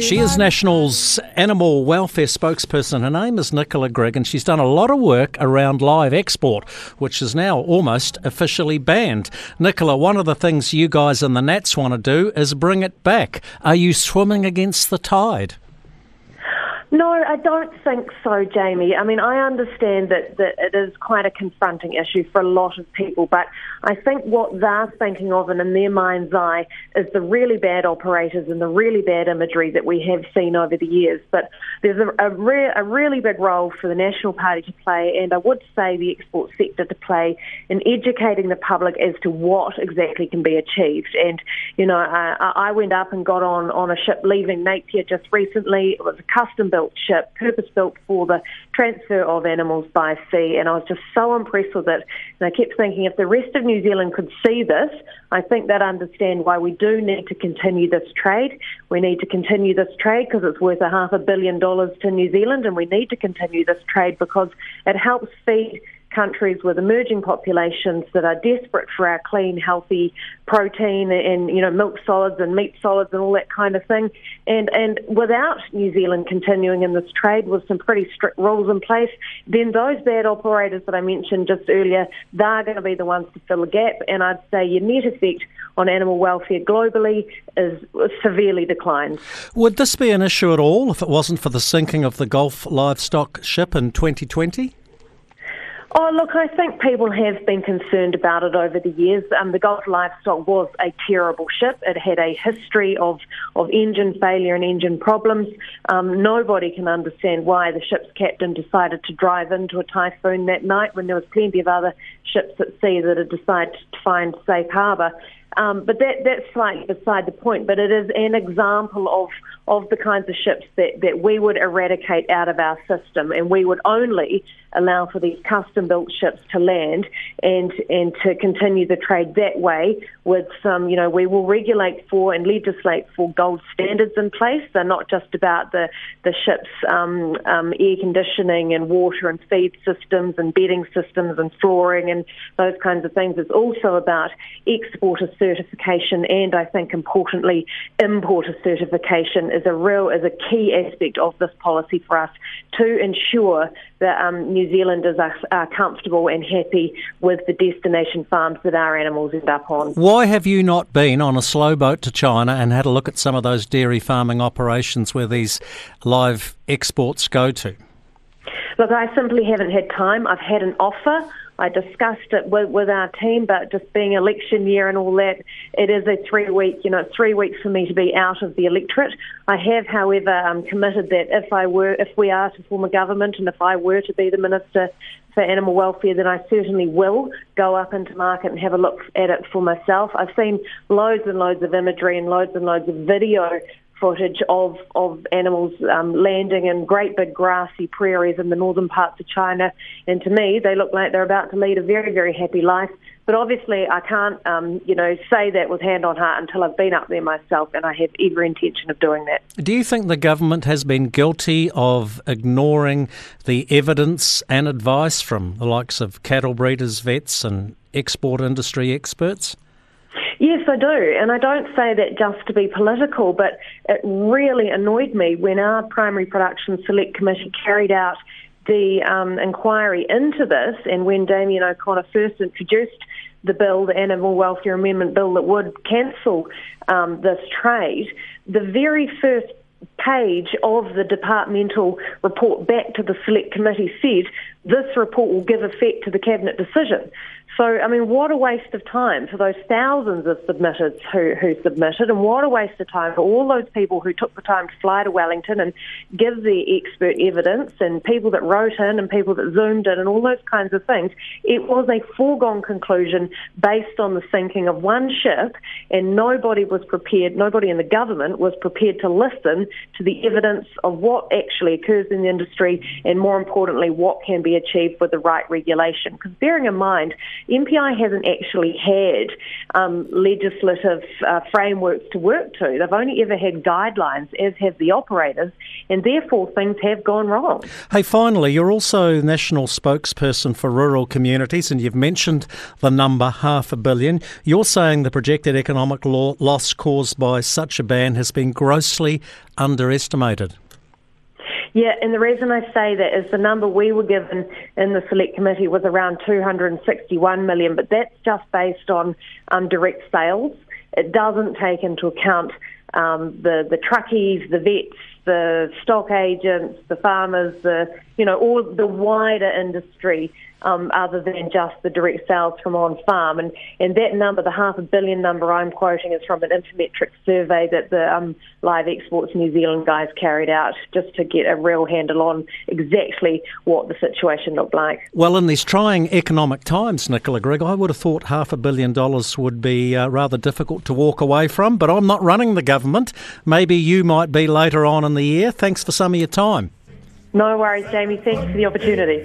She is National's animal welfare spokesperson. Her name is Nicola Grigg, and she's done a lot of work around live export, which is now almost officially banned. Nicola, one of the things you guys in the Nats want to do is bring it back. Are you swimming against the tide? No, I don't think so, Jamie. I mean, I understand that, that it is quite a confronting issue for a lot of people, but I think what they're thinking of and in their mind's eye is the really bad operators and the really bad imagery that we have seen over the years. But there's a, a, re- a really big role for the National Party to play, and I would say the export sector to play in educating the public as to what exactly can be achieved. And, you know, I, I went up and got on, on a ship leaving Napier just recently. It was a custom built ship, purpose built for the transfer of animals by sea. And I was just so impressed with it. And I kept thinking if the rest of New Zealand could see this, I think they'd understand why we do need to continue this trade. We need to continue this trade because it's worth a half a billion dollars to New Zealand, and we need to continue this trade because it helps feed countries with emerging populations that are desperate for our clean, healthy protein and you know milk solids and meat solids and all that kind of thing. And and without New Zealand continuing in this trade with some pretty strict rules in place, then those bad operators that I mentioned just earlier, they're going to be the ones to fill the gap. And I'd say your net effect on animal welfare globally is severely declined. Would this be an issue at all if it wasn't for the sinking of the Gulf livestock ship in 2020? Oh, look, I think people have been concerned about it over the years. Um, the Gulf Livestock was a terrible ship. It had a history of, of engine failure and engine problems. Um, nobody can understand why the ship's captain decided to drive into a typhoon that night when there was plenty of other ships at sea that had decided to find safe harbour. Um, but that, that's slightly beside the point. But it is an example of, of the kinds of ships that, that we would eradicate out of our system, and we would only allow for these custom built ships to land and and to continue the trade that way with some you know we will regulate for and legislate for gold standards in place they're not just about the the ships um, um, air conditioning and water and feed systems and bedding systems and flooring and those kinds of things it's also about exporter certification and I think importantly importer certification is a real is a key aspect of this policy for us to ensure that um, New Zealanders are, are comfortable and happy with the destination farms that our animals end up on. Why have you not been on a slow boat to China and had a look at some of those dairy farming operations where these live exports go to? Look, I simply haven't had time. I've had an offer. I discussed it with, with our team, but just being election year and all that, it is a three week, you know, three weeks for me to be out of the electorate. I have, however, um, committed that if I were, if we are to form a government and if I were to be the minister for animal welfare, then I certainly will go up into market and have a look at it for myself. I've seen loads and loads of imagery and loads and loads of video footage of, of animals um, landing in great big grassy prairies in the northern parts of China. And to me, they look like they're about to lead a very, very happy life. But obviously, I can't, um, you know, say that with hand on heart until I've been up there myself, and I have every intention of doing that. Do you think the government has been guilty of ignoring the evidence and advice from the likes of cattle breeders, vets, and export industry experts? Yes, I do. And I don't say that just to be political, but it really annoyed me when our Primary Production Select Committee carried out the um, inquiry into this and when Damien O'Connor first introduced the bill, the Animal Welfare Amendment Bill that would cancel um, this trade, the very first page of the departmental report back to the select committee said this report will give effect to the cabinet decision. So, I mean, what a waste of time for those thousands of submitters who, who submitted, and what a waste of time for all those people who took the time to fly to Wellington and give their expert evidence, and people that wrote in, and people that zoomed in, and all those kinds of things. It was a foregone conclusion based on the sinking of one ship, and nobody was prepared, nobody in the government was prepared to listen to the evidence of what actually occurs in the industry, and more importantly, what can be achieved with the right regulation. Because bearing in mind, MPI hasn't actually had um, legislative uh, frameworks to work to. They've only ever had guidelines, as have the operators, and therefore things have gone wrong. Hey, finally, you're also national spokesperson for rural communities, and you've mentioned the number half a billion. You're saying the projected economic loss caused by such a ban has been grossly underestimated. Yeah, and the reason I say that is the number we were given in the select committee was around 261 million, but that's just based on um, direct sales. It doesn't take into account um, the the truckies, the vets, the stock agents, the farmers, the you know all the wider industry um, other than just the direct sales from on farm. And, and that number, the half a billion number I'm quoting, is from an Infometrics survey that the um, Live Exports New Zealand guys carried out just to get a real handle on exactly what the situation looked like. Well, in these trying economic times, Nicola Grigg, I would have thought half a billion dollars would be uh, rather difficult to walk away from, but I'm not running the government. Maybe you might be later on in the year. Thanks for some of your time. No worries, Jamie. Thanks for the opportunity.